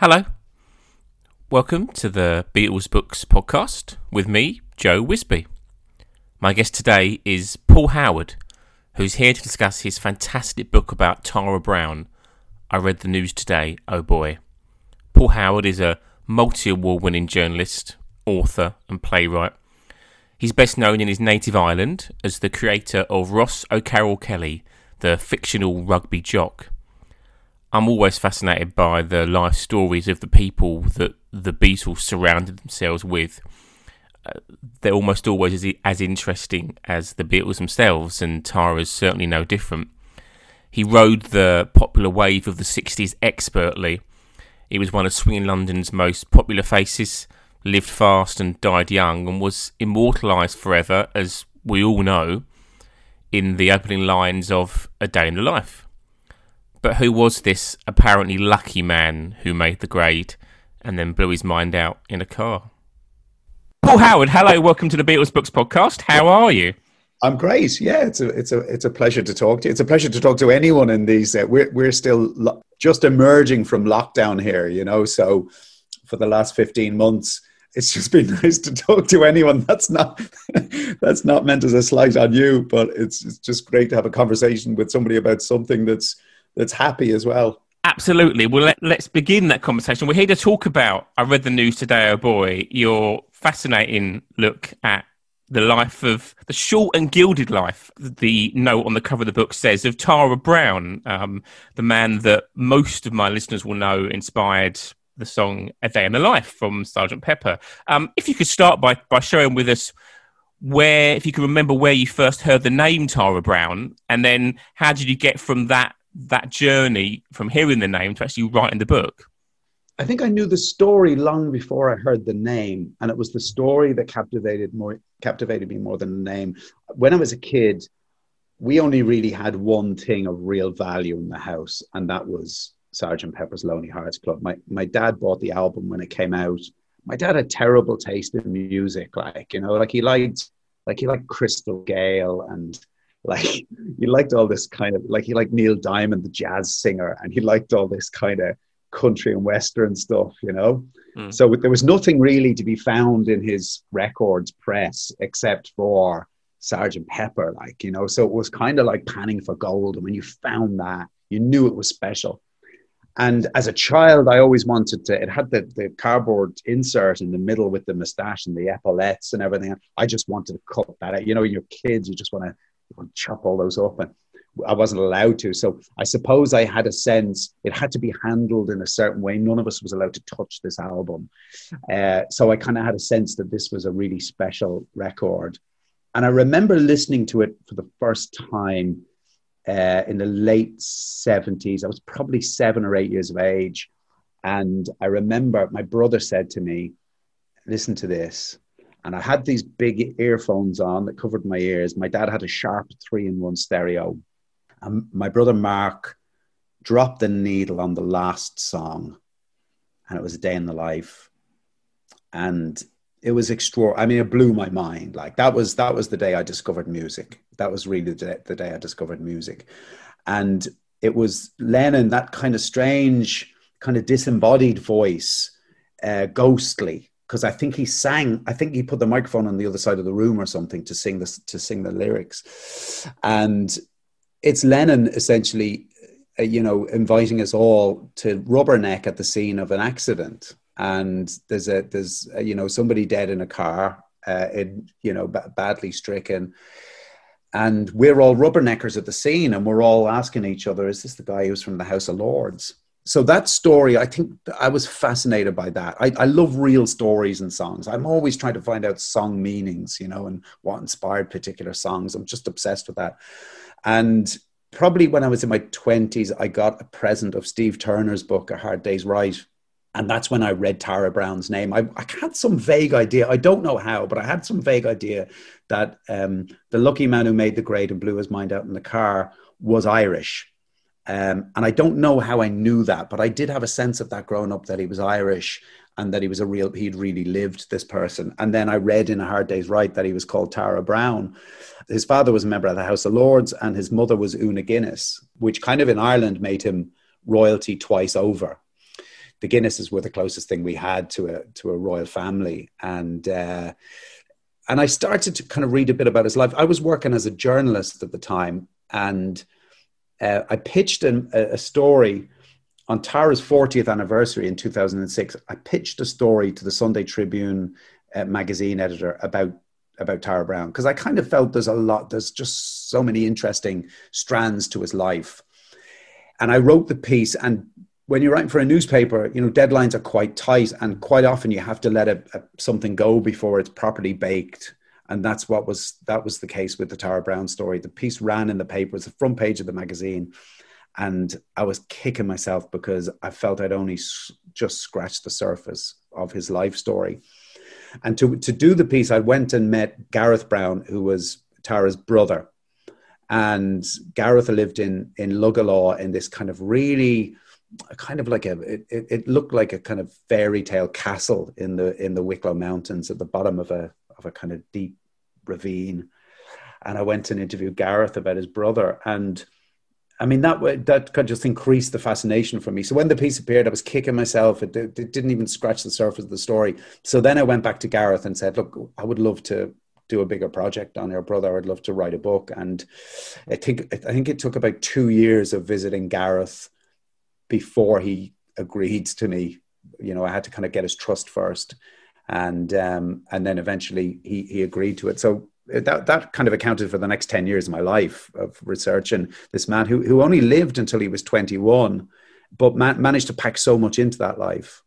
Hello. Welcome to the Beatles Books podcast with me, Joe Wisby. My guest today is Paul Howard, who's here to discuss his fantastic book about Tara Browne. I read the news today, oh boy. Paul Howard is a multi award winning journalist, author, and playwright. He's best known in his native Ireland as the creator of Ross O'Carroll Kelly, the fictional rugby jock. I'm always fascinated by the life stories of the people that the Beatles surrounded themselves with. Uh, they're almost always as, as interesting as the Beatles themselves, and Tara's certainly no different. He rode the popular wave of the 60s expertly. He was one of swinging London's most popular faces, lived fast and died young, and was immortalised forever, as we all know, in the opening lines of A Day in the Life. But who was this apparently lucky man who made the grade and then blew his mind out in a car? Paul Howard, hello, welcome to the Beatles Books podcast. How are you? I'm great. Yeah, it's a it's a it's a pleasure to talk to you. It's a pleasure to talk to anyone in these. Uh, we're we're still lo- just emerging from lockdown here, you know. So for the last 15 months, it's just been nice to talk to anyone. That's not that's not meant as a slight on you, but it's it's just great to have a conversation with somebody about something that's that's happy as well. Absolutely. Well, let, us begin that conversation. We're here to talk about. I read the news today, oh boy, your fascinating look at the life of the short and gilded life. The note on the cover of the book says of Tara Browne, um, the man that most of my listeners will know inspired the song "A Day in the Life" from Sergeant Pepper. Um, if you could start by by sharing with us where, if you can remember where you first heard the name Tara Browne, and then how did you get from that that journey from hearing the name to actually writing the book? I think I knew the story long before I heard the name, and it was the story that captivated more captivated me more than the name. When I was a kid, we only really had one thing of real value in the house, and that was Sergeant Pepper's Lonely Hearts Club. My my dad bought the album when it came out. My dad had terrible taste in music, like you know, like he liked like he liked Crystal Gayle and like he liked all this kind of like he liked Neil Diamond, the jazz singer, and he liked all this kind of country and western stuff, you know. Mm. So there was nothing really to be found in his records press except for Sergeant Pepper, like you know. So it was kind of like panning for gold, and when you found that, you knew it was special. And as a child, I always wanted to. It had the, the cardboard insert in the middle with the moustache and the epaulettes and everything. I just wanted to cut that out. You know, you're kids, you just want to chop all those up and I wasn't allowed to. So I suppose I had a sense it had to be handled in a certain way. None of us was allowed to touch this album. Uh, so I kind of had a sense that this was a really special record. And I remember listening to it for the first time uh, in the late 70s. I was probably seven or eight years of age. And I remember my brother said to me, Listen to this. And I had these big earphones on that covered my ears. My dad had a sharp three in one stereo. And my brother Mark dropped the needle on the last song. And it was a day in the life. And it was extraordinary. I mean, it blew my mind. Like that was that was the day I discovered music. That was really the day, the day I discovered music. And it was Lennon, that kind of strange, kind of disembodied voice, uh, ghostly, because I think he sang. I think he put the microphone on the other side of the room or something to sing this to sing the lyrics, and it's Lennon essentially, uh, you know, inviting us all to rubberneck at the scene of an accident, and there's a there's a, you know somebody dead in a car, uh, in you know b- badly stricken. And we're all rubberneckers at the scene, and we're all asking each other, "Is this the guy who's from the House of Lords?" So that story, I think I was fascinated by that. I, I love real stories and songs. I'm always trying to find out song meanings, you know, and what inspired particular songs. I'm just obsessed with that. And probably when I was in my 20s, I got a present of Steve Turner's book, A Hard Day's Write. And that's when I read Tara Browne's name. I, I had some vague idea. I don't know how, but I had some vague idea that um, the lucky man who made the grade and blew his mind out in the car was Irish um, and I don't know how I knew that, but I did have a sense of that growing up that he was Irish and that he was a real, he'd really lived this person. And then I read in A Hard Day's Write that he was called Tara Browne. His father was a member of the House of Lords and his mother was Oonagh Guinness, which kind of in Ireland made him royalty twice over. the Guinnesses were the closest thing we had to a to a royal family, and uh, and I started to kind of read a bit about his life. I was working as a journalist at the time, and uh, I pitched a story on Tara's 40th anniversary in 2006. I pitched a story to the Sunday Tribune uh, magazine editor about about Tara Browne because I kind of felt there's a lot, there's just so many interesting strands to his life. And I wrote the piece, and when you're writing for a newspaper, you know deadlines are quite tight, and quite often you have to let a, a, something go before it's properly baked. And that's what was that was the case with the Tara Browne story. The piece ran in the paper; it's the front page of the magazine, and I was kicking myself because I felt I'd only just scratched the surface of his life story. And to to do the piece, I went and met Gareth Browne, who was Tara's brother, and Gareth lived in in Luggala in this kind of really kind of like a it, it looked like a kind of fairy tale castle in the in the Wicklow Mountains at the bottom of a of a kind of deep ravine. And I went and interviewed Gareth about his brother and I mean that that could just increase the fascination for me. So when the piece appeared, I was kicking myself. It, it, didn't even scratch the surface of the story. So then I went back to Gareth and said, "Look, I would love to do a bigger project on your brother. I'd love to write a book." And I think I think it took about two years of visiting Gareth before he agreed to me. You know, I had to kind of get his trust first, and um, and then eventually he he agreed to it. So that that kind of accounted for the next 10 years of my life of research. And this man who, who only lived until he was 21 but man, managed to pack so much into that life.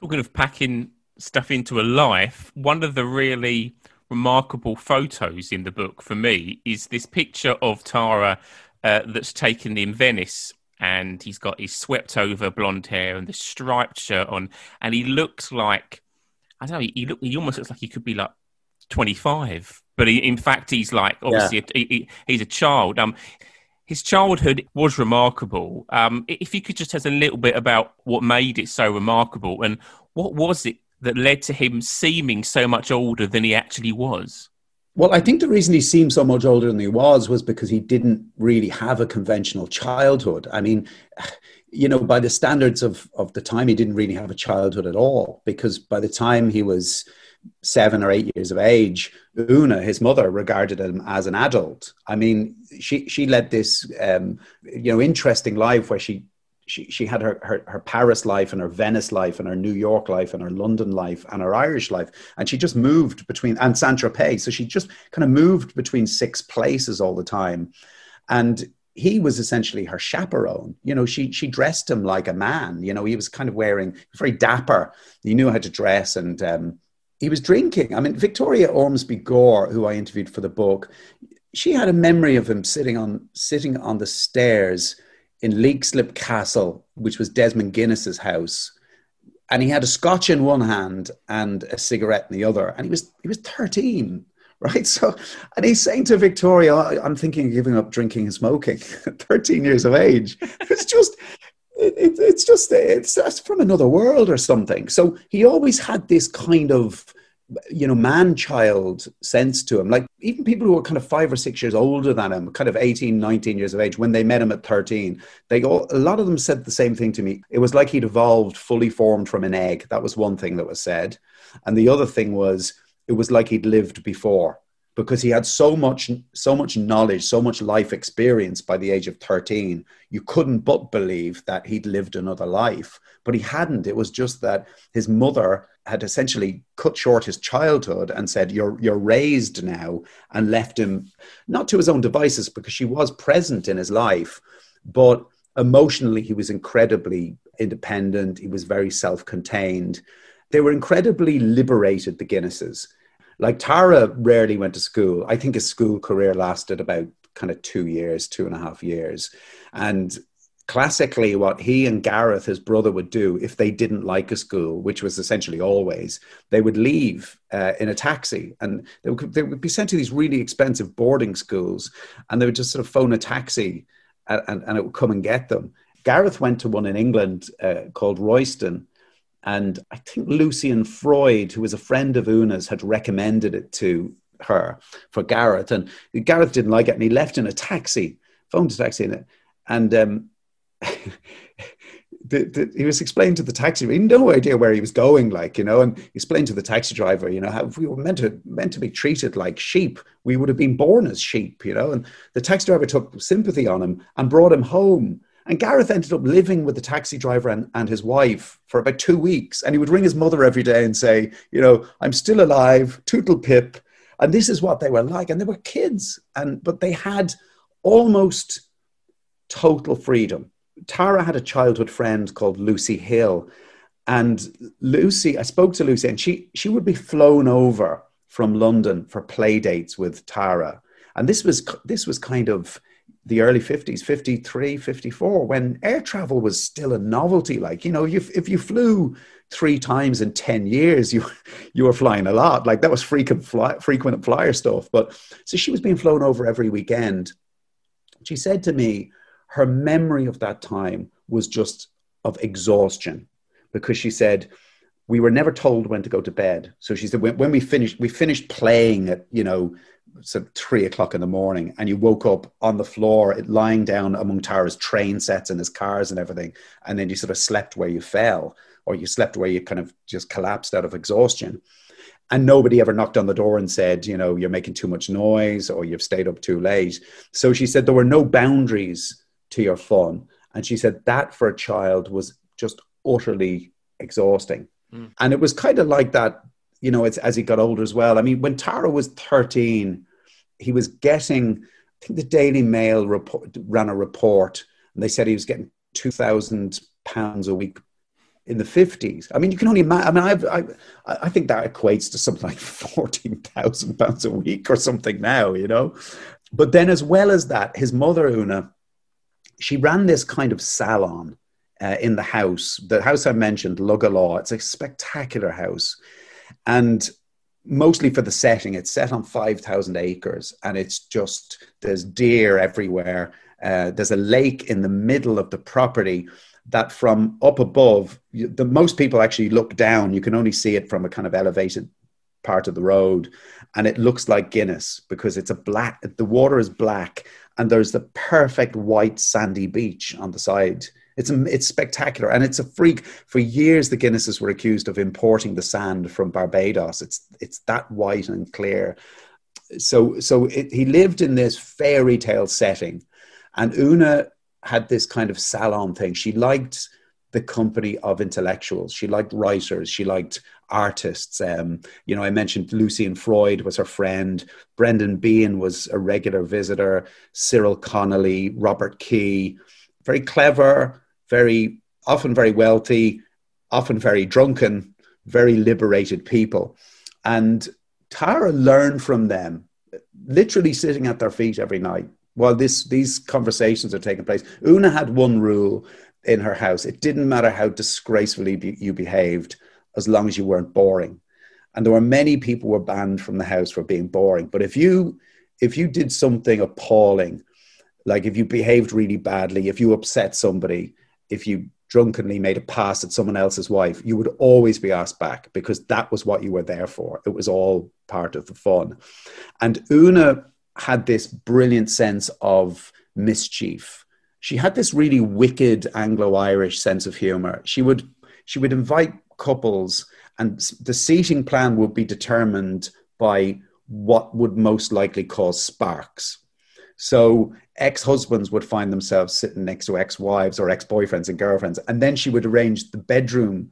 Talking of packing stuff into a life one of the really remarkable photos in the book for me is this picture of tara uh, that's taken in venice. And he's got his swept over blonde hair and the striped shirt on. And he looks like i don't know he, look, he almost looks like he could be like 25 but he, in fact he's like obviously yeah. a, he, he's a child um his childhood was remarkable um if you could just tell us a little bit about what made it so remarkable and what was it that led to him seeming so much older than he actually was well, I think the reason he seemed so much older than he was was because he didn't really have a conventional childhood. I mean, you know, by the standards of, of the time, he didn't really have a childhood at all because by the time he was seven or eight years of age, Oonagh, his mother, regarded him as an adult. I mean, she she led this um, you know interesting life where she she she had her, her her Paris life and her Venice life and her New York life and her London life and her Irish life, and she just moved between and Saint Tropez. So she just kind of moved between six places all the time, and he was essentially her chaperone. You know, she she dressed him like a man. You know, he was kind of wearing very dapper. He knew how to dress, and um, he was drinking. I mean, Victoria Ormsby Gore, who I interviewed for the book, she had a memory of him sitting on sitting on the stairs in Leixlip Castle, which was Desmond Guinness's house, and he had a scotch in one hand and a cigarette in the other, and he was he was thirteen. Right, so, and he's saying to Victoria, "I'm thinking of giving up drinking and smoking." Thirteen years of age. It's just, it, it's just it's that's from another world or something. So he always had this kind of you know man child sense to him like even people who were kind of five or six years older than him kind of 18 19 years of age when they met him at 13 they all a lot of them said the same thing to me it was like he'd evolved fully formed from an egg that was one thing that was said and the other thing was it was like he'd lived before because he had so much so much knowledge so much life experience by the age of 13 you couldn't but believe that he'd lived another life. But he hadn't. It was just that his mother had essentially cut short his childhood and said you're you're raised now and left him not to his own devices because she was present in his life but emotionally he was incredibly independent. He was very self-contained they were incredibly liberated the guinnesses like Tara rarely went to school. I think his school career lasted about kind of two years, two and a half years. And classically, what he and Gareth, his brother, would do if they didn't like a school, which was essentially always, they would leave uh, in a taxi and they would, they would be sent to these really expensive boarding schools and they would just sort of phone a taxi and, and, and it would come and get them. Gareth went to one in England uh, called Royston and I think Lucian Freud, who was a friend of Oonagh's, had recommended it to her for Gareth. And Gareth didn't like it and he left in a taxi, phoned a taxi in it. And um, the, the, he was explaining to the taxi, he had no idea where he was going, like, you know, and he explained to the taxi driver, you know, how if we were meant to, meant to be treated like sheep, we would have been born as sheep, you know, and the taxi driver took sympathy on him and brought him home. And Gareth ended up living with the taxi driver and, and his wife for about two weeks. And he would ring his mother every day and say, you know, I'm still alive, tootle pip. And this is what they were like. And they were kids. And, but they had almost total freedom Tara had a childhood friend called Lucy Hill. And Lucy, I spoke to Lucy, and she, she would be flown over from London for play dates with Tara. And this was, this was kind of the early 50s, 53, 54, when air travel was still a novelty. Like, you know, you, if you flew three times in 10 years, you, you were flying a lot. Like, that was frequent, fly, frequent flyer stuff. But so she was being flown over every weekend. She said to me, her memory of that time was just of exhaustion because she said we were never told when to go to bed so she said when, when we finished we finished playing at you know so three o'clock in the morning and you woke up on the floor lying down among tara's train sets and his cars and everything and then you sort of slept where you fell or you slept where you kind of just collapsed out of exhaustion and nobody ever knocked on the door and said you know you're making too much noise or you've stayed up too late so she said there were no boundaries to your fun. And she said that for a child was just utterly exhausting. Mm. And it was kind of like that, you know, it's, as he got older as well. I mean, when Tara was 13, he was getting, I think the Daily Mail report, ran a report and they said he was getting 2,000 pounds a week in the 50s. I mean, you can only imagine. I mean, I've, I, I think that equates to something like 14,000 pounds a week or something now, you know. But then, as well as that, his mother, Oonagh, she ran this kind of salon uh, in the house. The house I mentioned, Luggala, it's a spectacular house. And mostly for the setting, it's set on 5,000 acres and it's just, there's deer everywhere. Uh, there's a lake in the middle of the property that from up above, the most people actually look down. You can only see it from a kind of elevated part of the road and it looks like Guinness because it's a black the water is black and there's the perfect white sandy beach on the side. It's it's spectacular, and it's a freak. For years, the Guinnesses were accused of importing the sand from Barbados. It's it's that white and clear. So so it, he lived in this fairy tale setting, and Oonagh had this kind of salon thing. She liked the company of intellectuals. She liked writers. She liked artists. Um, you know, I mentioned Lucian Freud was her friend. Brendan Behan was a regular visitor. Cyril Connolly, Robert Kee, very clever, very often very wealthy, often very drunken, very liberated people. And Tara learned from them, literally sitting at their feet every night while this, these conversations are taking place. Oonagh had one rule in her house. It didn't matter how disgracefully be, you behaved as long as you weren't boring. And there were many people were banned from the house for being boring. But if you if you did something appalling, like if you behaved really badly, if you upset somebody, if you drunkenly made a pass at someone else's wife, you would always be asked back because that was what you were there for. It was all part of the fun. And Oonagh had this brilliant sense of mischief. She had this really wicked Anglo-Irish sense of humor. She would she would invite couples, and the seating plan would be determined by what would most likely cause sparks. So ex husbands would find themselves sitting next to ex wives or ex boyfriends and girlfriends. And then she would arrange the bedroom,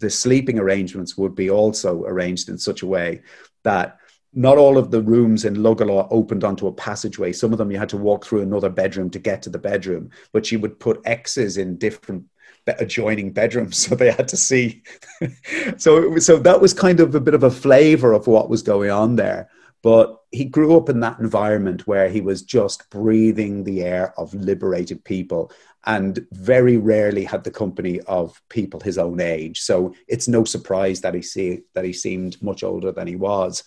the sleeping arrangements would be also arranged in such a way that not all of the rooms in Luggala opened onto a passageway. Some of them you had to walk through another bedroom to get to the bedroom, but she would put X's in different adjoining bedrooms, so they had to see. so, so that was kind of a bit of a flavor of what was going on there. But he grew up in that environment where he was just breathing the air of liberated people and very rarely had the company of people his own age. So it's no surprise that he see that he seemed much older than he was.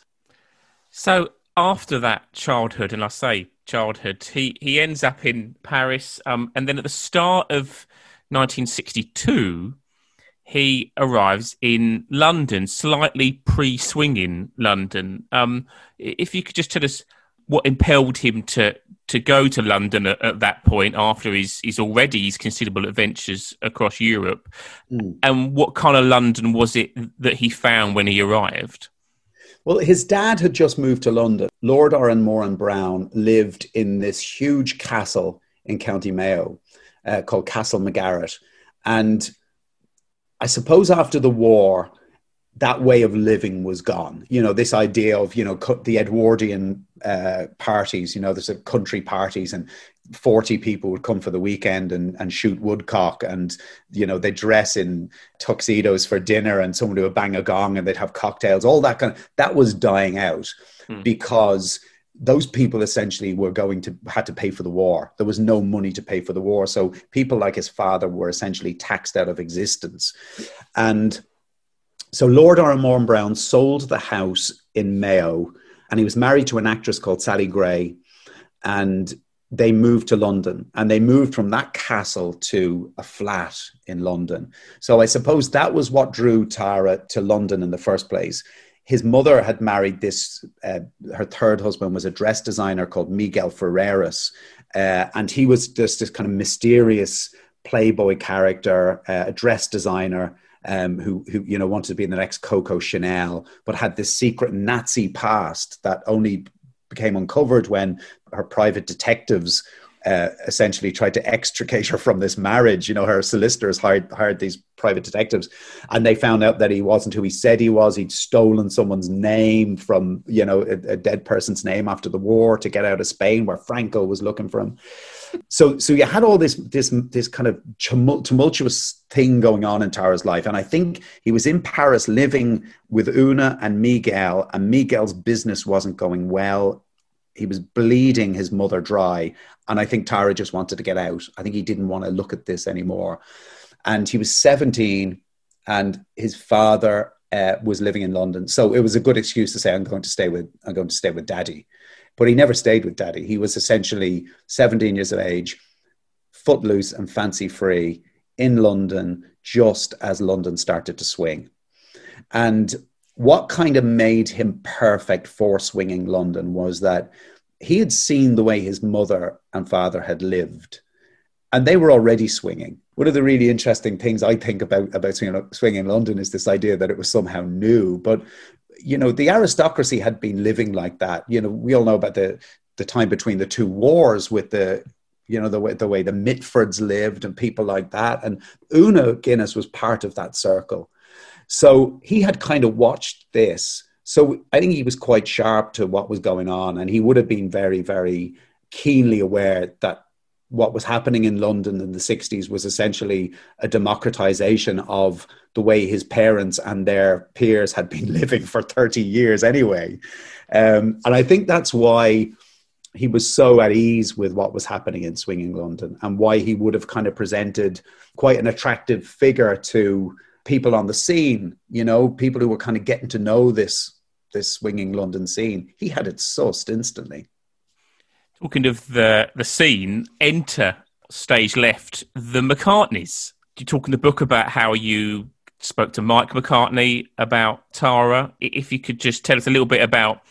So after that childhood, and I say childhood, he, he ends up in Paris, um, and then at the start of 1962, he arrives in London, slightly pre-swinging London. Um, if you could just tell us what impelled him to to go to London at, at, that point after his, his already his considerable adventures across Europe, mm. and what kind of London was it that he found when he arrived? Well, his dad had just moved to London. Lord Oranmore Browne lived in this huge castle in County Mayo uh, called Castle MacGarrett, and I suppose after the war, that way of living was gone. You know, this idea of, you know, the Edwardian uh, parties, you know, there's a country parties and 40 people would come for the weekend and, and shoot woodcock and, you know, they dress in tuxedos for dinner and someone would bang a gong and they'd have cocktails, all that kind of, that was dying out hmm. because those people essentially were going to had to pay for the war there was no money to pay for the war so people like his father were essentially taxed out of existence and so Lord Oranmore Browne sold the house in Mayo, and he was married to an actress called Sally Gray, and they moved to London, and they moved from that castle to a flat in London. So I suppose that was what drew Tara to London in the first place. His mother had married this. Uh, her third husband was a dress designer called Miguel Ferreras, uh, and he was just this kind of mysterious playboy character, uh, a dress designer um, who, who you know wanted to be in the next Coco Chanel, but had this secret Nazi past that only became uncovered when her private detectives uh, essentially tried to extricate her from this marriage. You know, her solicitors hired hired these private detectives, and they found out that he wasn't who he said he was. He'd stolen someone's name from you know a, a dead person's name after the war to get out of Spain, where Franco was looking for him so so you had all this this this kind of tumultuous thing going on in Tara's life, and I think he was in Paris living with Oonagh and Miguel, and Miguel's business wasn't going well. He was bleeding his mother dry, and I think Tara just wanted to get out. I think he didn't want to look at this anymore, and he was seventeen, and his father uh, was living in London, so it was a good excuse to say, "I'm going to stay with I'm going to stay with Daddy." But he never stayed with daddy. He was essentially 17 years of age, footloose and fancy free in London just as London started to swing. And what kind of made him perfect for swinging London was that he had seen the way his mother and father had lived, and they were already swinging. One of the really interesting things I think about about swinging, swinging London is this idea that it was somehow new, but you know, the aristocracy had been living like that. You know, we all know about the the time between the two wars with the you know the way the way the Mitfords lived and people like that. And Oonagh Guinness was part of that circle. So he had kind of watched this. So I think he was quite sharp to what was going on, and he would have been very, very keenly aware that what was happening in London in the 60s was essentially a democratization of the way his parents and their peers had been living for 30 years anyway. Um, and I think that's why he was so at ease with what was happening in swinging London and why he would have kind of presented quite an attractive figure to people on the scene, you know, people who were kind of getting to know this this swinging London scene. He had it sussed instantly. Talking of the the scene, enter stage left the McCartneys. You talk in the book about how you spoke to Mike McCartney about Tara. If you could just tell us a little bit about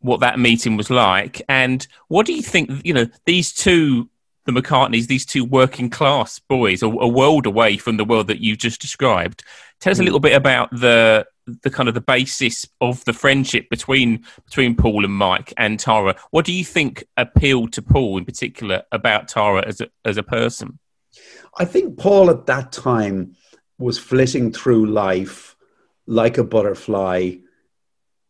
what that meeting was like, and what do you think? You know, these two, the McCartneys, these two working class boys, a, a world away from the world that you just described. Tell us a hmm. little bit about the the kind of the basis of the friendship between between Paul and Mike and Tara. What do you think appealed to Paul in particular about Tara as a as a person? I think Paul at that time was flitting through life like a butterfly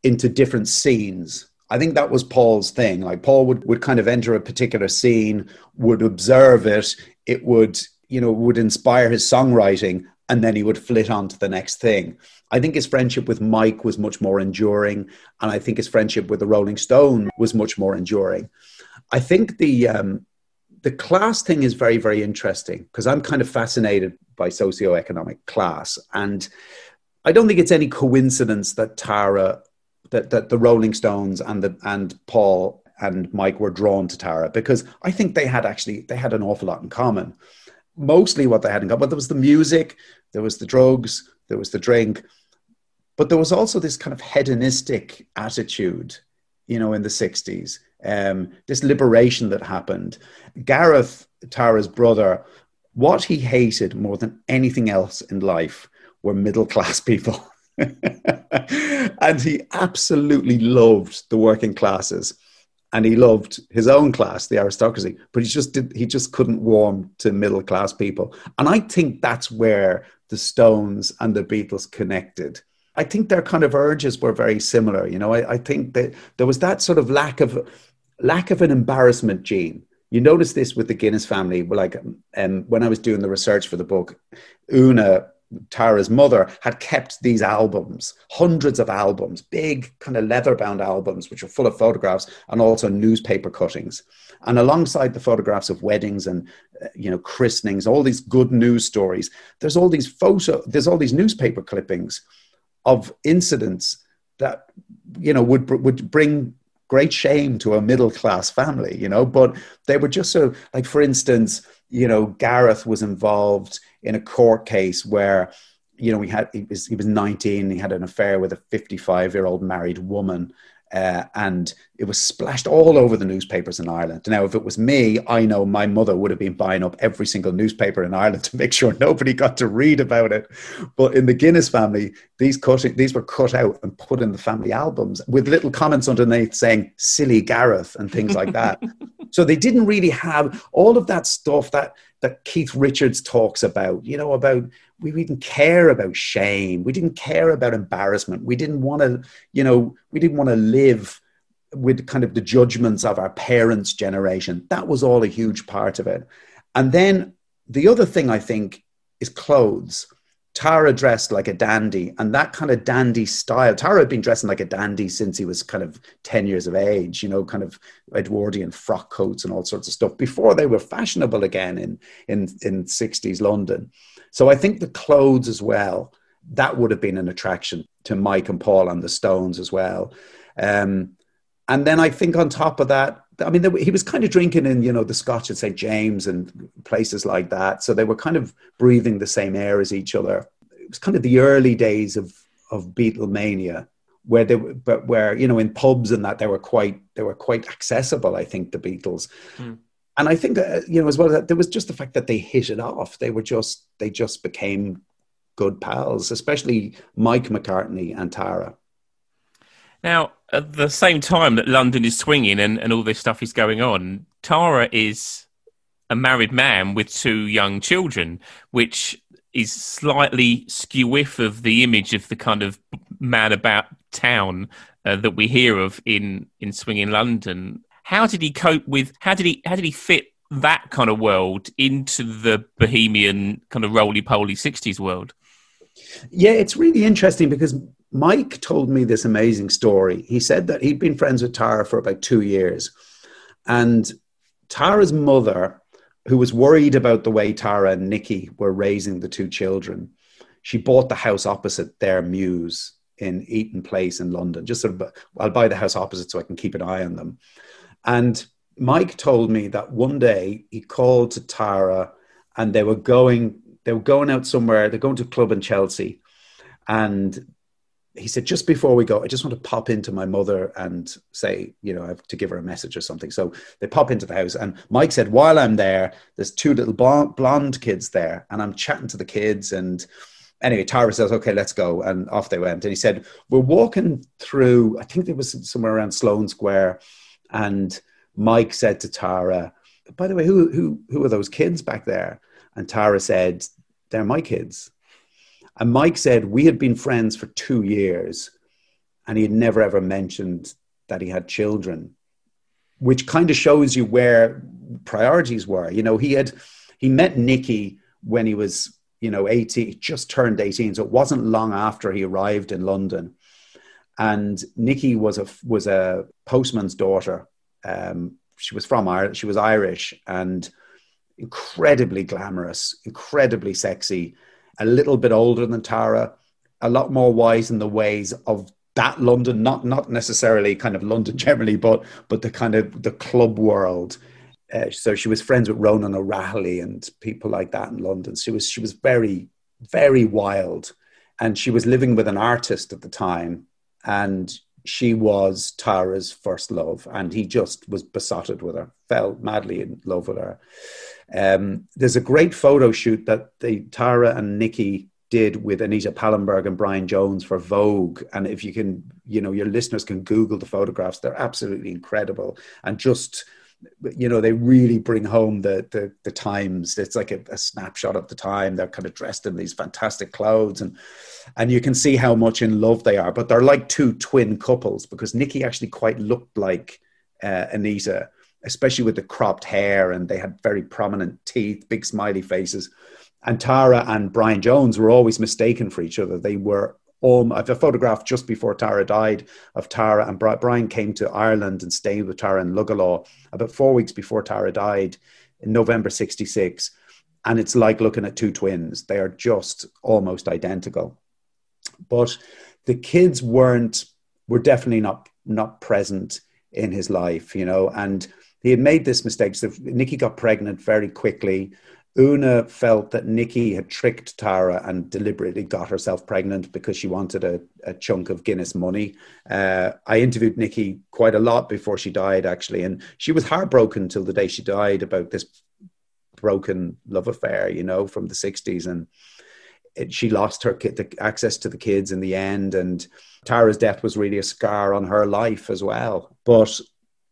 into different scenes. I think that was Paul's thing. Like Paul would, would kind of enter a particular scene, would observe it, it would, you know, would inspire his songwriting, and then he would flit on to the next thing. I think his friendship with Mike was much more enduring, and I think his friendship with the Rolling Stone was much more enduring. I think the um, the class thing is very very interesting because I'm kind of fascinated by socioeconomic class, and I don't think it's any coincidence that Tara, that that the Rolling Stones and the and Paul and Mike were drawn to Tara because I think they had actually they had an awful lot in common. Mostly what they had in common, but there was the music, there was the drugs, there was the drink, but there was also this kind of hedonistic attitude, you know, in the 60s. um, this liberation that happened. Gareth, Tara's brother, what he hated more than anything else in life were middle class people. and he absolutely loved the working classes and he loved his own class the aristocracy but he just did he just couldn't warm to middle class people. And i think that's where the stones and the beatles connected. I think their kind of urges were very similar you know? I, I think that there was that sort of lack of lack of an embarrassment gene. You notice this with the guinness family like um, when i was doing the research for the book oonagh Tara's mother had kept these albums, hundreds of albums, big kind of leather bound albums, which were full of photographs and also newspaper cuttings. And alongside the photographs of weddings and uh, you know christenings, all these good news stories, there's all these photo, there's all these newspaper clippings of incidents that you know would would bring great shame to a middle class family, you know. But they were just so like, for instance, you know, Gareth was involved in a court case where you know he had he was, he was 19 he had an affair with a 55 year old married woman uh, and it was splashed all over the newspapers in Ireland. Now, if it was me, I know my mother would have been buying up every single newspaper in Ireland to make sure nobody got to read about it. But in the Guinness family, these cutting these were cut out and put in the family albums with little comments underneath saying "silly Gareth" and things like that. so they didn't really have all of that stuff that that Keith Richards talks about. You know about we didn't care about shame. We didn't care about embarrassment. We didn't want to, you know, we didn't want to live with kind of the judgments of our parents' generation. That was all a huge part of it. And then the other thing I think is clothes. Tara dressed like a dandy, and that kind of dandy style. Tara had been dressing like a dandy since he was kind of 10 years of age, you know, kind of Edwardian frock coats and all sorts of stuff before they were fashionable again in, in, in 60s London. So I think the clothes as well, that would have been an attraction to Mike and Paul and the Stones as well. Um, and then I think on top of that, I mean, he was kind of drinking in, you know, the Scotch at St. James and places like that. So they were kind of breathing the same air as each other. It was kind of the early days of, of Beatlemania where they but where you know in pubs and that they were quite they were quite accessible i think the beatles mm and I think uh, you know as well that there was just the fact that they hit it off. They were just they just became good pals, especially Mike McCartney and Tara. Now, at the same time that London is swinging and, and all this stuff is going on, Tara is a married man with two young children, which is slightly skew of the image of the kind of man about town uh, that we hear of in in swinging London. How did he cope with? How did he? How did he fit that kind of world into the bohemian kind of roly poly '60s world? Yeah, it's really interesting because Mike told me this amazing story. He said that he'd been friends with Tara for about two years, and Tara's mother, who was worried about the way Tara and Nikki were raising the two children, she bought the house opposite their Mews in Eaton Place in London. Just sort of, I'll buy the house opposite so I can keep an eye on them. And Mike told me that one day he called to Tara and they were going they were going out somewhere, they're going to a club in Chelsea. And he said, just before we go, I just want to pop into my mother and say, you know, I have to give her a message or something. So they pop into the house. And Mike said, while I'm there, there's two little blonde, kids there. And I'm chatting to the kids. And anyway, Tara says, okay, let's go. And off they went. And he said, we're walking through, I think it was somewhere around Sloane Square. And Mike said to Tara, by the way, who, who, who are those kids back there? And Tara said, they're my kids. And Mike said, we had been friends for two years and he had never ever mentioned that he had children, which kind of shows you where priorities were. You know, he had, he met Nikki when he was, you know, 18, just turned 18. So it wasn't long after he arrived in London. And Nikki was a, was a postman's daughter um, she was from Ireland. She was Irish and incredibly glamorous, incredibly sexy, a little bit older than Tara, a lot more wise in the ways of that London, not not necessarily kind of London generally, but but the kind of the club world. Uh, so she was friends with Ronan O'Rahilly and people like that in London. She was she was very very wild, and she was living with an artist at the time, and she was Tara's first love, and he just was besotted with her, fell madly in love with her. Um, there's a great photo shoot that the Tara and Nikki did with Anita Pallenberg and Brian Jones for Vogue. And if you can, you know, your listeners can Google the photographs, they're absolutely incredible. And just, you know, they really bring home the the, the times. It's like a, a snapshot of the time. They're kind of dressed in these fantastic clothes and and you can see how much in love they are. But they're like two twin couples because nikki actually quite looked like uh, Anita, especially with the cropped hair, and they had very prominent teeth, big smiley faces and Tara and Brian Jones were always mistaken for each other. They were um, I have a photograph just before Tara died of Tara and Brian came to Ireland and stayed with Tara in Luggala about four weeks before Tara died in November 66. And it's like looking at two twins. They are just almost identical. But the kids weren't, were definitely not, not present in his life, you know, and he had made this mistake. So Nikki got pregnant very quickly. Oonagh felt that Nikki had tricked Tara and deliberately got herself pregnant because she wanted a, a chunk of Guinness money. Uh, I interviewed Nikki quite a lot before she died, actually, and she was heartbroken till the day she died about this broken love affair, you know, from the 60s. And it, she lost her the access to the kids in the end. And Tara's death was really a scar on her life as well. But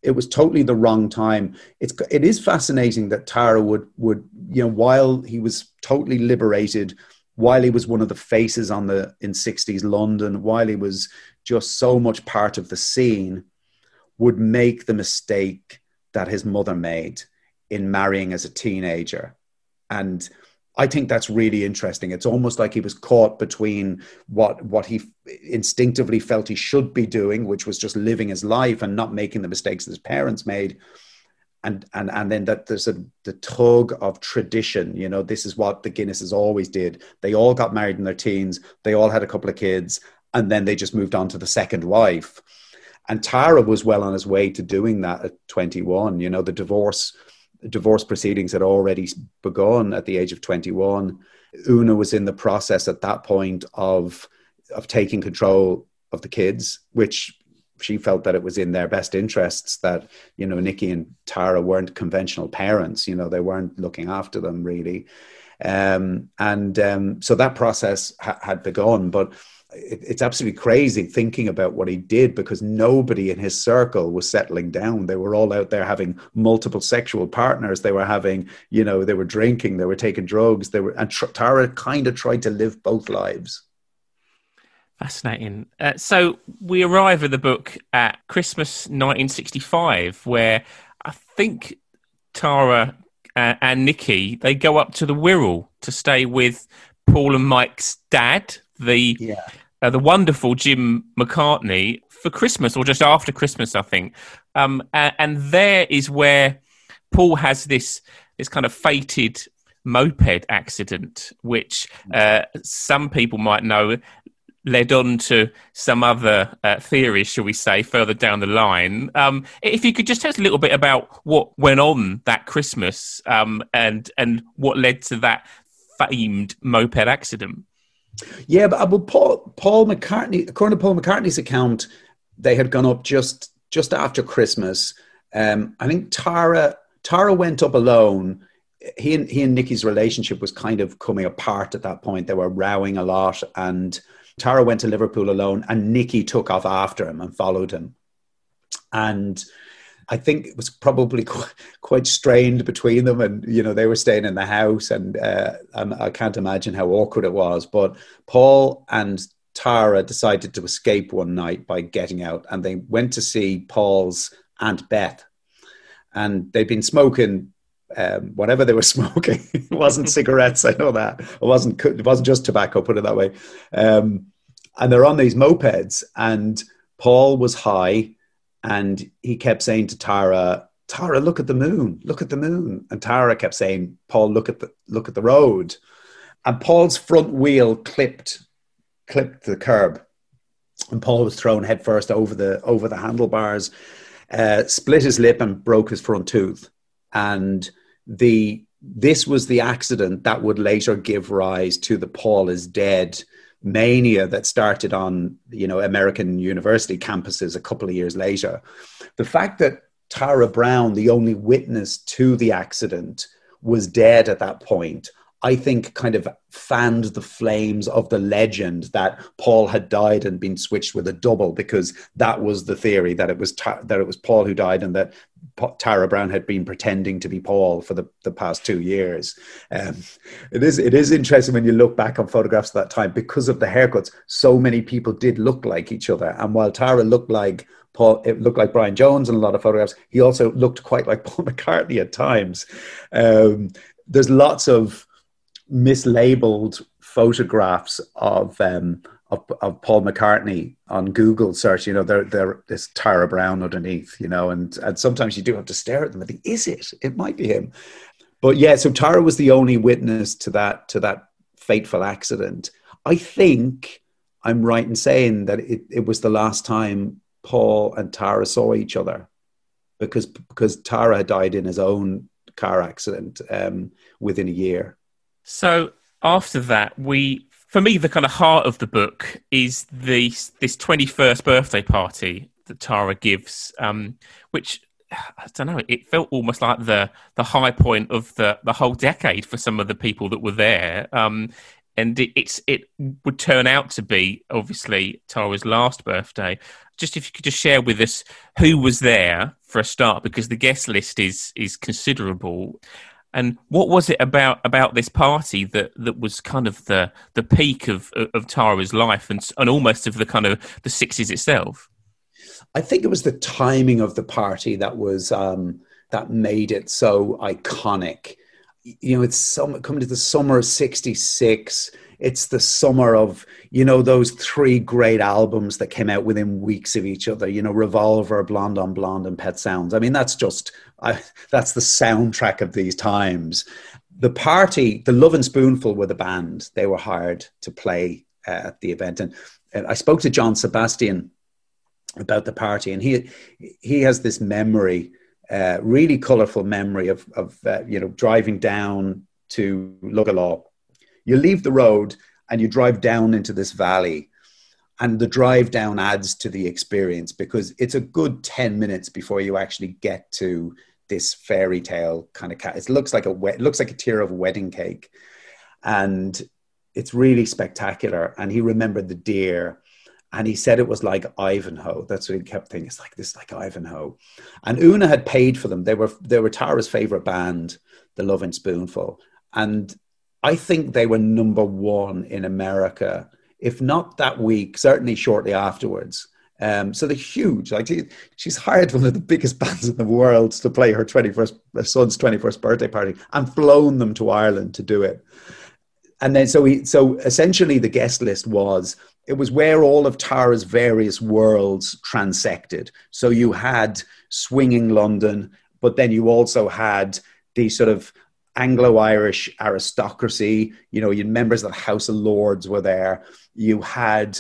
it was totally the wrong time. It's it is fascinating that Tara would would you know while he was totally liberated, while he was one of the faces on the in '60s London, while he was just so much part of the scene, would make the mistake that his mother made in marrying as a teenager, and I think that's really interesting. It's almost like he was caught between what what he instinctively felt he should be doing, which was just living his life and not making the mistakes that his parents made, and and and then that there's a the tug of tradition. You know, this is what the Guinnesses always did. They all got married in their teens. They all had a couple of kids, and then they just moved on to the second wife. And Tara was well on his way to doing that at 21. You know, the divorce divorce proceedings had already begun at the age of 21. Oonagh was in the process at that point of of taking control of the kids, which she felt that it was in their best interests that you know Nikki and Tara weren't conventional parents. You know they weren't looking after them really, um, and um, so that process ha- had begun. But it, it's absolutely crazy thinking about what he did because nobody in his circle was settling down. They were all out there having multiple sexual partners. They were having, you know, they were drinking, they were taking drugs. They were, and Tara kind of tried to live both lives. Fascinating. Uh, so we arrive at the book at Christmas 1965, where I think Tara uh, and Nikki they go up to the Wirral to stay with Paul and Mike's dad, the yeah. uh, the wonderful Jim McCartney for Christmas or just after Christmas, I think. Um, and, and there is where Paul has this this kind of fated moped accident, which uh, some people might know led on to some other uh, theories, shall we say, further down the line. Um, if you could just tell us a little bit about what went on that Christmas um, and and what led to that famed moped accident. Yeah, but uh, Paul Paul McCartney, according to Paul McCartney's account, they had gone up just just after Christmas. Um, I think Tara Tara went up alone. He and he and Nicky's relationship was kind of coming apart at that point. They were rowing a lot, and Tara went to Liverpool alone, and Nicky took off after him and followed him. And I think it was probably quite, quite strained between them, and you know they were staying in the house, and, uh, and I can't imagine how awkward it was. But Paul and Tara decided to escape one night by getting out, and they went to see Paul's aunt Beth, and they'd been smoking um, whatever they were smoking. it wasn't cigarettes, I know that. It wasn't. It wasn't just tobacco. Put it that way. Um, and they're on these mopeds, and Paul was high and he kept saying to Tara, Tara, look at the moon, look at the moon. And Tara kept saying, Paul, look at the look at the road. And Paul's front wheel clipped clipped the curb. And Paul was thrown headfirst over the over the handlebars, uh, split his lip and broke his front tooth. And the this was the accident that would later give rise to the Paul is dead mania that started on you know American university campuses a couple of years later. The fact that Tara Browne, the only witness to the accident, was dead at that point, I think kind of fanned the flames of the legend that Paul had died and been switched with a double because that was the theory that it was ta- that it was Paul who died and that pa- Tara Browne had been pretending to be Paul for the, the past two years. Um, it is it is interesting when you look back on photographs of that time because of the haircuts. So many people did look like each other, and while Tara looked like Paul, it looked like Brian Jones in a lot of photographs. He also looked quite like Paul McCartney at times. Um, there's lots of mislabeled photographs of um, of, of, Paul McCartney on Google search. You know, there there is Tara Browne underneath. You know, and and sometimes you do have to stare at them and think, is it? It might be him. But yeah, so Tara was the only witness to that to that fateful accident. I think I'm right in saying that it, it was the last time Paul and Tara saw each other because because Tara died in his own car accident um, within a year. So after that, we, for me, the kind of heart of the book is the this twenty first birthday party that Tara gives, um, which I don't know. It felt almost like the the high point of the the whole decade for some of the people that were there. Um, and it, it's it would turn out to be obviously Tara's last birthday. Just if you could just share with us who was there for a start, because the guest list is is considerable, and what was it about about this party that, that was kind of the the peak of of Tara's life and and almost of the kind of the sixties itself? I think it was the timing of the party that was um, that made it so iconic. You know, it's coming to the summer of '66 it's the summer of you know those three great albums that came out within weeks of each other you know revolver blonde on blonde and pet sounds. I mean that's just I, that's the soundtrack of these times. The party the Lovin' Spoonful were the band they were hired to play uh, at the event. And, and i spoke to john sebastian about the party and he he has this memory uh, really colorful memory of of uh, you know driving down to Luggala you leave the road and you drive down into this valley and the drive down adds to the experience because it's a good 10 minutes before you actually get to this fairy tale kind of cat it looks like a it looks like a tier of wedding cake and it's really spectacular and he remembered the deer and he said it was like Ivanhoe. That's what he kept thinking. It's like this, like Ivanhoe. And Oonagh had paid for them. They were they were Tara's favorite band, the Lovin' Spoonful, and I think they were number one in America, if not that week, certainly shortly afterwards. Um, so they're huge. Like she's hired one of the biggest bands in the world to play her twenty first, her son's twenty first birthday party, and flown them to Ireland to do it. And then so so essentially the guest list was it was where all of Tara's various worlds transected. So you had swinging London, but then you also had the sort of Anglo-Irish aristocracy. You know, you members of the House of Lords were there. You had,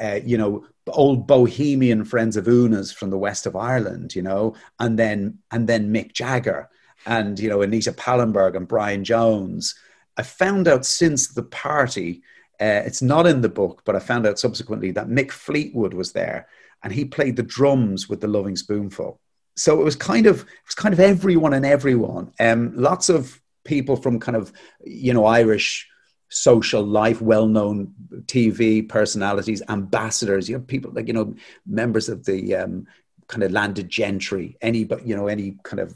uh, you know, old bohemian friends of Oonagh's from the west of Ireland. You know, and then and then Mick Jagger and you know Anita Pallenberg and Brian Jones. I found out since the party. Uh, it's not in the book, but I found out subsequently that Mick Fleetwood was there, and he played the drums with the Lovin' Spoonful so it was kind of it was kind of everyone and everyone. Um, lots of people from kind of you know Irish social life, well-known TV personalities, ambassadors. You have people like you know members of the um, kind of landed gentry, any but you know any kind of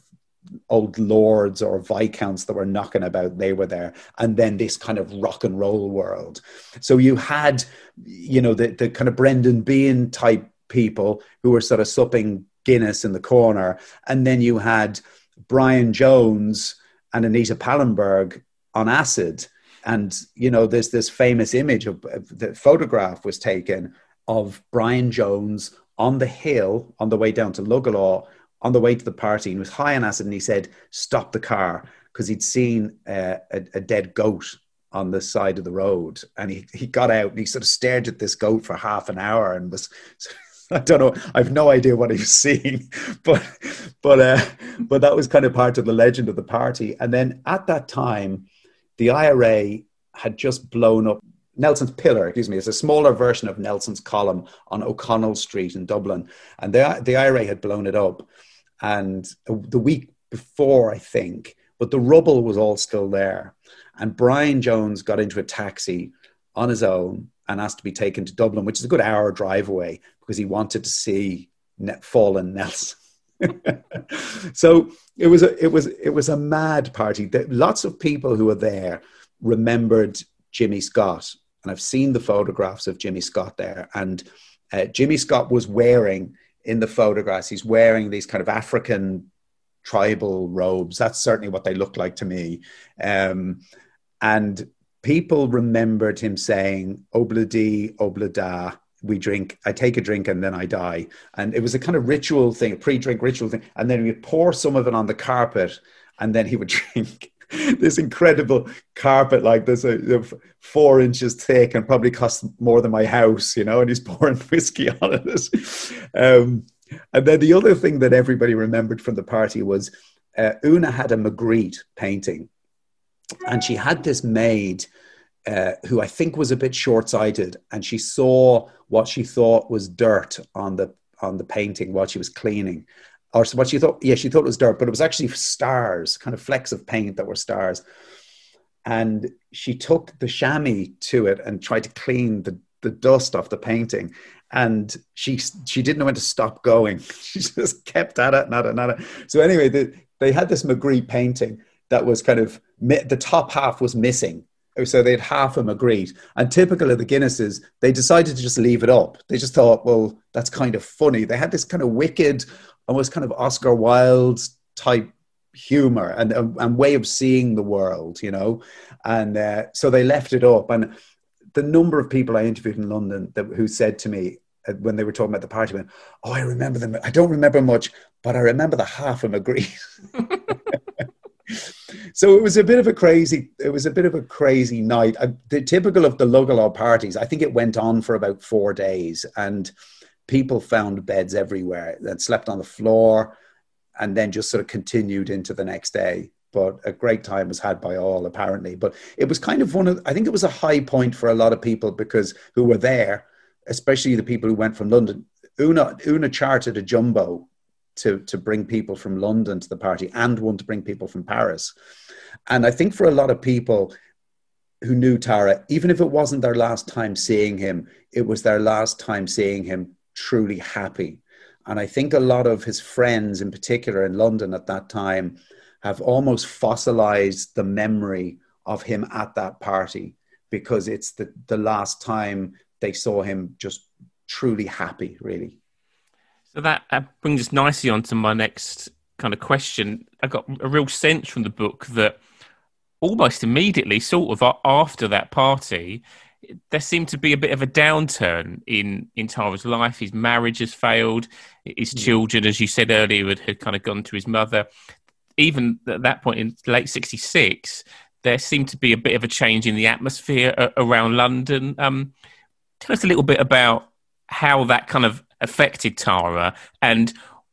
old lords or viscounts that were knocking about they were there and then this kind of rock and roll world so you had you know the, the kind of brendan behan type people who were sort of supping guinness in the corner and then you had brian jones and Anita Pallenberg on acid. And, you know, there's this famous image of, of the photograph was taken of Brian Jones on the hill on the way down to Luggala on the way to the party and was high on acid and he said, stop the car because he'd seen uh, a, a, dead goat on the side of the road and he, he got out and he sort of stared at this goat for half an hour and was I don't know. I've no idea what he was seeing, but but uh, but that was kind of part of the legend of the party. And then at that time, the IRA had just blown up Nelson's Pillar, excuse me, it's a smaller version of Nelson's column on O'Connell Street in Dublin. And the, the IRA had blown it up. And the week before, I think, but the rubble was all still there. And Brian Jones got into a taxi on his own and asked to be taken to Dublin, which is a good hour drive away because he wanted to see fallen Nelson. so it was a it was it was a mad party. Lots of people who were there remembered Jimmy Scott, and I've seen the photographs of Jimmy Scott there. And uh, Jimmy Scott was wearing in the photographs. He's wearing these kind of African tribal robes. That's certainly what they look like to me. Um, and people remembered him saying "Obladi, oblada." We drink. I take a drink and then I die. And it was a kind of ritual thing, a pre-drink ritual thing. And then we pour some of it on the carpet, and then he would drink this incredible carpet like this, uh, four inches thick, and probably cost more than my house, you know. And he's pouring whiskey on it. Um, and then the other thing that everybody remembered from the party was uh, Oonagh had a Magritte painting, and she had this maid uh, who I think was a bit short-sighted, and she saw what she thought was dirt on the on the painting while she was cleaning, or what she thought. Yeah, she thought it was dirt, but it was actually stars, kind of flecks of paint that were stars. And she took the chamois to it and tried to clean the the dust off the painting and she she didn't know when to stop going. She just kept at it and at it and at it. So anyway, the, they had this Magritte painting that was kind of the top half was missing. So they had half a Magritte. And typical of the Guinnesses, they decided to just leave it up. They just thought, well, that's kind of funny. They had this kind of wicked, almost kind of Oscar Wilde type humor and, and way of seeing the world, you know. And uh, so they left it up. And the number of people I interviewed in London that, who said to me, uh, when they were talking about the party went, "Oh, I remember them. I don't remember much, but I remember the half a Magritte." so it was a bit of a crazy. It was a bit of a crazy night. Uh, the typical of the Luggala parties. I think it went on for about four days, and people found beds everywhere and slept on the floor, and then just sort of continued into the next day. But a great time was had by all, apparently. But it was kind of one of. I think it was a high point for a lot of people because who were there especially the people who went from London. Oonagh, Oonagh chartered a jumbo to, to bring people from London to the party and one to bring people from Paris. And I think for a lot of people who knew Tara, even if it wasn't their last time seeing him, it was their last time seeing him truly happy. And I think a lot of his friends, in particular in London at that time, have almost fossilized the memory of him at that party because it's the, the last time they saw him just truly happy, really. So that, brings us nicely on to my next kind of question. I got a real sense from the book that almost immediately, sort of after that party, there seemed to be a bit of a downturn in in Tara's life. His marriage has failed. His hmm. children, as you said earlier, had, had kind of gone to his mother. Even at that point in late '66, there seemed to be a bit of a change in the atmosphere around London. Um, Tell us a little bit about how that kind of affected Tara and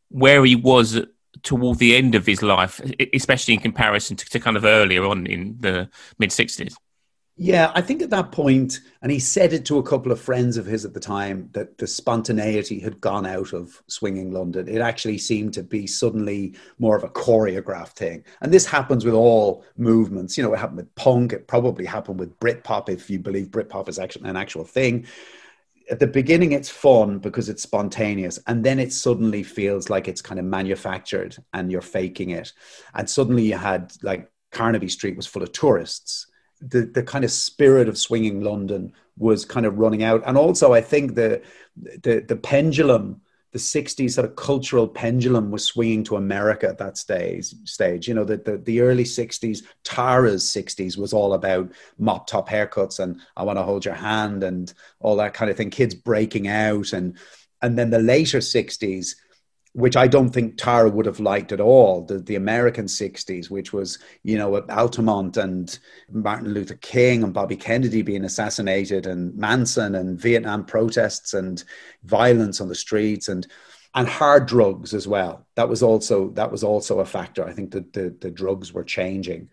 where he was toward the end of his life, especially in comparison to, to kind of earlier on in the mid 60s. Yeah, I think at that point, and he said it to a couple of friends of his at the time, that the spontaneity had gone out of swinging London. It actually seemed to be suddenly more of a choreographed thing. And this happens with all movements. You know, it happened with punk, it probably happened with Britpop, if you believe Britpop is actually an actual thing. At the beginning, it's fun because it's spontaneous, and then it suddenly feels like it's kind of manufactured and you're faking it. And suddenly you had like Carnaby Street was full of tourists the the kind of spirit of swinging London was kind of running out, and also I think the the the pendulum, the '60s sort of cultural pendulum was swinging to America at that stage. Stage, you know, the the, the early '60s, Tara's '60s was all about mop top haircuts and I want to hold your hand and all that kind of thing. Kids breaking out, and and then the later '60s which I don't think Tara would have liked at all. The, the American 60s, which was, you know, Altamont and Martin Luther King and Bobby Kennedy being assassinated and Manson and Vietnam protests and violence on the streets and and hard drugs as well. That was also that was also a factor. I think that the, the drugs were changing.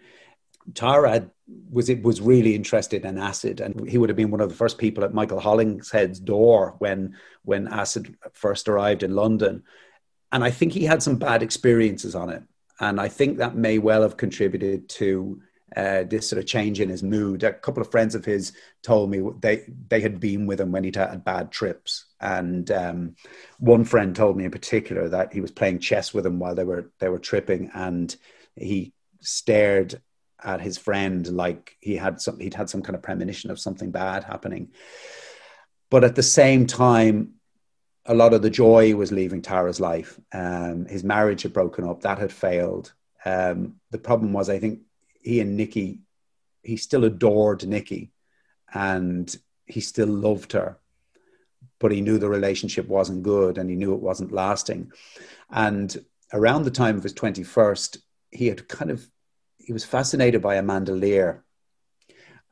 Tara was it was really interested in acid, and he would have been one of the first people at Michael Hollingshead's door when when acid first arrived in London. And I think he had some bad experiences on it, and I think that may well have contributed to uh, this sort of change in his mood. A couple of friends of his told me they they had been with him when he'd had bad trips, and um, one friend told me in particular that he was playing chess with him while they were they were tripping, and he stared at his friend like he had some he'd had some kind of premonition of something bad happening. But at the same time, a lot of the joy was leaving Tara's life. Um, his marriage had broken up; that had failed. Um, the problem was, I think he and Nikki, he still adored Nikki and he still loved her, but he knew the relationship wasn't good, and he knew it wasn't lasting. And around the time of his twenty first, he had kind of he was fascinated by Amanda Lear.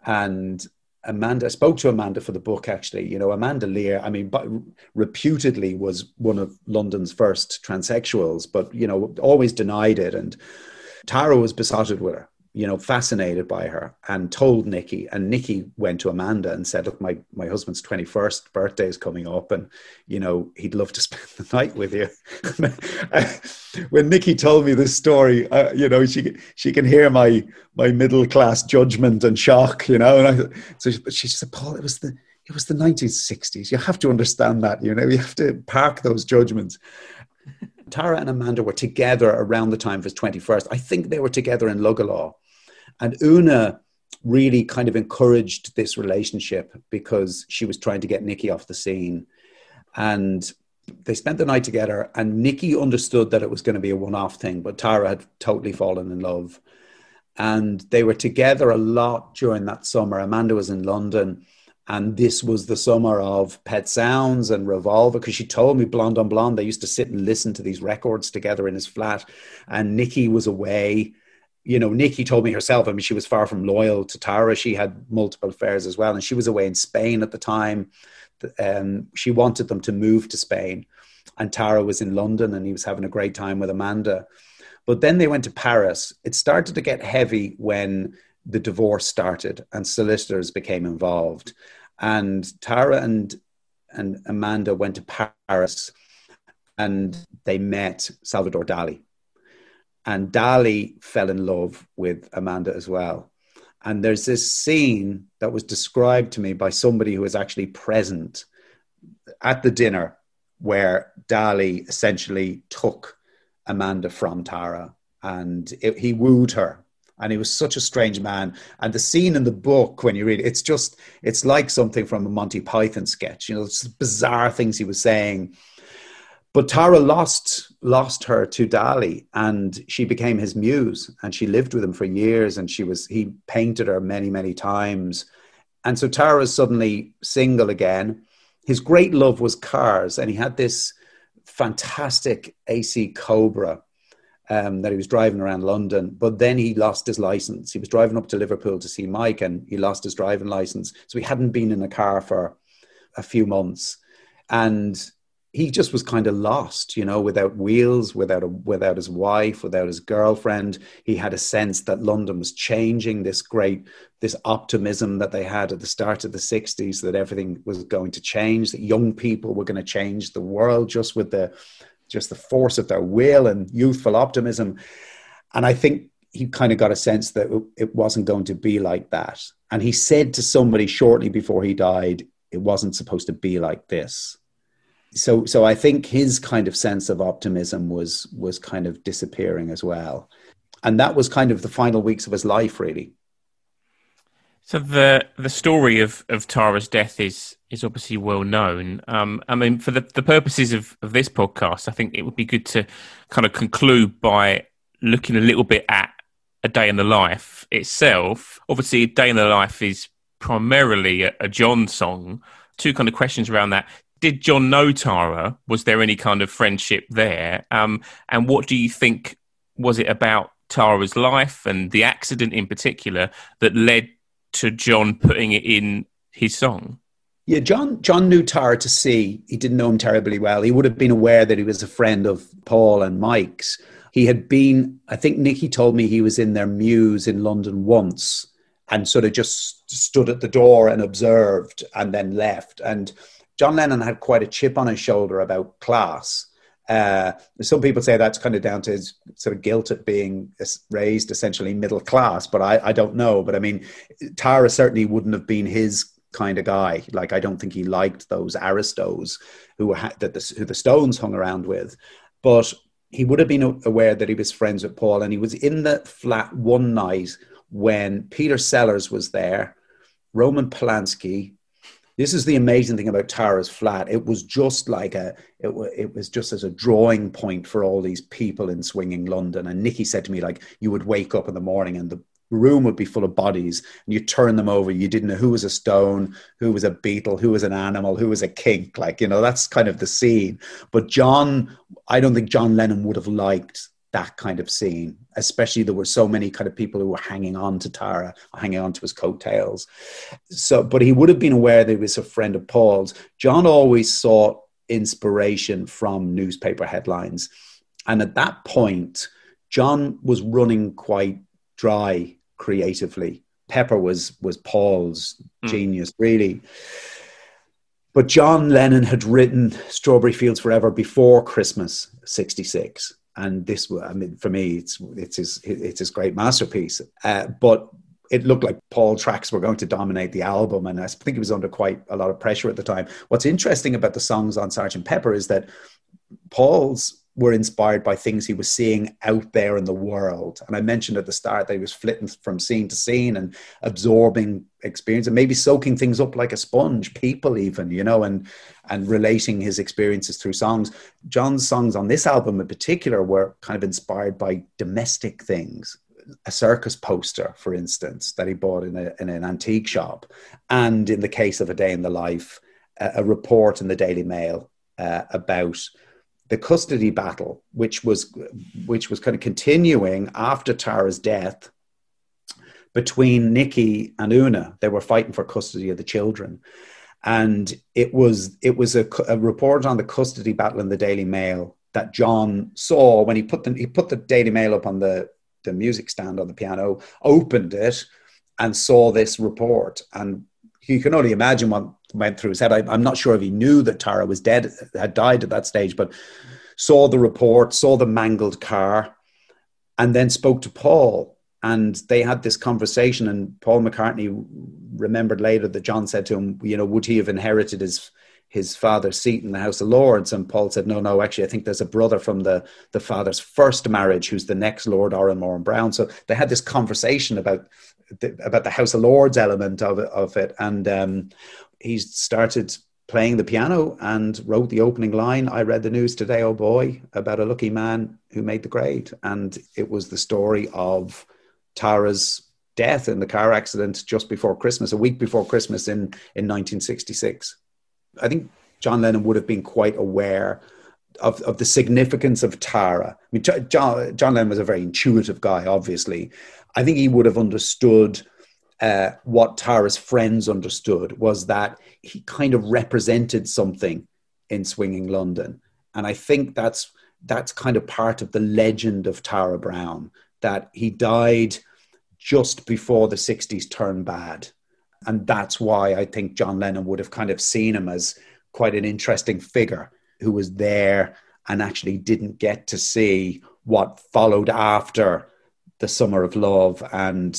And Amanda, I spoke to Amanda for the book actually. You know, Amanda Lear, I mean, but reputedly was one of London's first transsexuals, but, you know, always denied it. And Tara was besotted with her you know, fascinated by her and told Nikki. And Nikki went to Amanda and said, Look, my, my husband's 21st birthday is coming up and, you know, he'd love to spend the night with you. when Nikki told me this story, uh, you know, she, she can hear my, my middle class judgment and shock, you know. And I, so she, she said, Paul, it was the, it was the 1960s. You have to understand that, you know, you have to park those judgments. Tara and Amanda were together around the time of his 21st. I think they were together in Luggala and Oonagh really kind of encouraged this relationship because she was trying to get Nikki off the scene. And they spent the night together, and Nikki understood that it was going to be a one off thing, but Tara had totally fallen in love. And they were together a lot during that summer. Amanda was in London, and this was the summer of Pet Sounds and Revolver because she told me Blonde on Blonde. They used to sit and listen to these records together in his flat, and Nikki was away you know, Nikki told me herself, I mean, she was far from loyal to Tara. She had multiple affairs as well. And she was away in Spain at the time. Um, she wanted them to move to Spain. And Tara was in London and he was having a great time with Amanda. But then they went to Paris. It started to get heavy when the divorce started and solicitors became involved. And Tara and, and Amanda went to Paris and they met Salvador Dali and Dali fell in love with Amanda as well. And there's this scene that was described to me by somebody who was actually present at the dinner where Dali essentially took Amanda from Tara and it, he wooed her. And he was such a strange man. And the scene in the book, when you read it, it's just, it's like something from a Monty Python sketch. You know, it's bizarre things he was saying but Tara lost lost her to Dali, and she became his muse, and she lived with him for years. And she was he painted her many many times, and so Tara is suddenly single again. His great love was cars, and he had this fantastic AC Cobra um, that he was driving around London. But then he lost his license. He was driving up to Liverpool to see Mike, and he lost his driving license. So he hadn't been in a car for a few months, and he just was kind of lost, you know, without wheels, without a, without his wife, without his girlfriend. He had a sense that London was changing. This great, this optimism that they had at the start of the '60s that everything was going to change, that young people were going to change the world just with the, just the force of their will and youthful optimism. And I think he kind of got a sense that it wasn't going to be like that. And he said to somebody shortly before he died, "It wasn't supposed to be like this." So so I think his kind of sense of optimism was was kind of disappearing as well, and that was kind of the final weeks of his life, really. So the the story of, of Tara's death is is obviously well known. Um, I mean, for the, the purposes of, of this podcast, I think it would be good to kind of conclude by looking a little bit at a day in the life itself. Obviously, a day in the life is primarily a, a John song. Two kind of questions around that did John know Tara? Was there any kind of friendship there? Um, and what do you think was it about Tara's life and the accident in particular that led to John putting it in his song? Yeah, John John knew Tara to see. He didn't know him terribly well. He would have been aware that he was a friend of Paul and Mike's. He had been, I think Nicky told me he was in their mews in London once and sort of just stood at the door and observed and then left. And John Lennon had quite a chip on his shoulder about class. Uh, some people say that's kind of down to his sort of guilt at being raised essentially middle class, but I, I don't know. But I mean, Tara certainly wouldn't have been his kind of guy. Like I don't think he liked those aristos who were that the, who the Stones hung around with, but he would have been aware that he was friends with Paul, and he was in the flat one night when Peter Sellers was there, Roman Polanski. This is the amazing thing about Tara's flat. It was just like a, it, it was just as a drawing point for all these people in swinging London. And Nicky said to me, like, you would wake up in the morning and the room would be full of bodies and you turn them over you didn't know who was a stone who was a beetle who was an animal who was a kink like you know that's kind of the scene but john i don't think john lennon would have liked that kind of scene especially there were so many kind of people who were hanging on to tara hanging on to his coattails so but he would have been aware that he was a friend of paul's john always sought inspiration from newspaper headlines and at that point john was running quite dry creatively. Pepper was was Paul's mm. genius, really. But John Lennon had written Strawberry Fields Forever before Christmas '66, and this, I mean, for me, it's it's his it's his great masterpiece. Uh, but it looked like Paul tracks were going to dominate the album, and I think he was under quite a lot of pressure at the time. What's interesting about the songs on Sergeant Pepper is that Paul's were inspired by things he was seeing out there in the world. And I mentioned at the start that he was flitting from scene to scene and absorbing experience and maybe soaking things up like a sponge, people even, you know, and and relating his experiences through songs. John's songs on this album in particular were kind of inspired by domestic things. A circus poster, for instance, that he bought in, a, in an antique shop. And in the case of A Day in the Life, a, a report in the Daily Mail uh, about the custody battle, which was which was kind of continuing after Tara's death between Nikki and Oonagh. They were fighting for custody of the children, and it was it was a, a report on the custody battle in the Daily Mail that John saw when he put the he put the Daily Mail up on the the music stand on the piano, opened it, and saw this report. And you can only imagine what went through his head. I, am not sure if he knew that Tara was dead, had died at that stage, but saw the report, saw the mangled car, and then spoke to Paul. And they had this conversation, and Paul McCartney remembered later that John said to him, "You know, would he have inherited his his father's seat in the House of Lords?" And Paul said, "No, no. Actually, I think there's a brother from the the father's first marriage who's the next Lord Oranmore and Browne." So they had this conversation about the, about the House of Lords element of of it, and um, he started playing the piano and wrote the opening line I read the news today, oh boy, about a lucky man who made the grade. And it was the story of Tara's death in the car accident just before Christmas, a week before Christmas in, in 1966. I think John Lennon would have been quite aware of, of the significance of Tara. I mean, John, John Lennon was a very intuitive guy, obviously. I think he would have understood uh, what Tara's friends understood was that he kind of represented something in swinging London, and I think that's that's kind of part of the legend of Tara Browne that he died just before the '60s turned bad, and that's why I think John Lennon would have kind of seen him as quite an interesting figure who was there and actually didn't get to see what followed after the Summer of Love and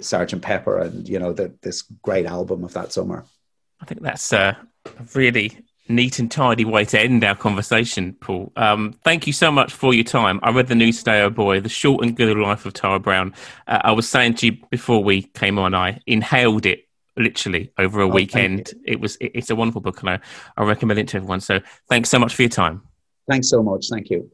Sergeant Pepper, and you know the, this great album of that summer. I think that's a really neat and tidy way to end our conversation, Paul. Um, thank you so much for your time. I read the news today, oh boy, the short and good life of Tara Browne. Uh, I was saying to you before we came on, I inhaled it literally over a oh, weekend. It was it, it's a wonderful book, and I, I recommend it to everyone. So thanks so much for your time. Thanks so much. Thank you.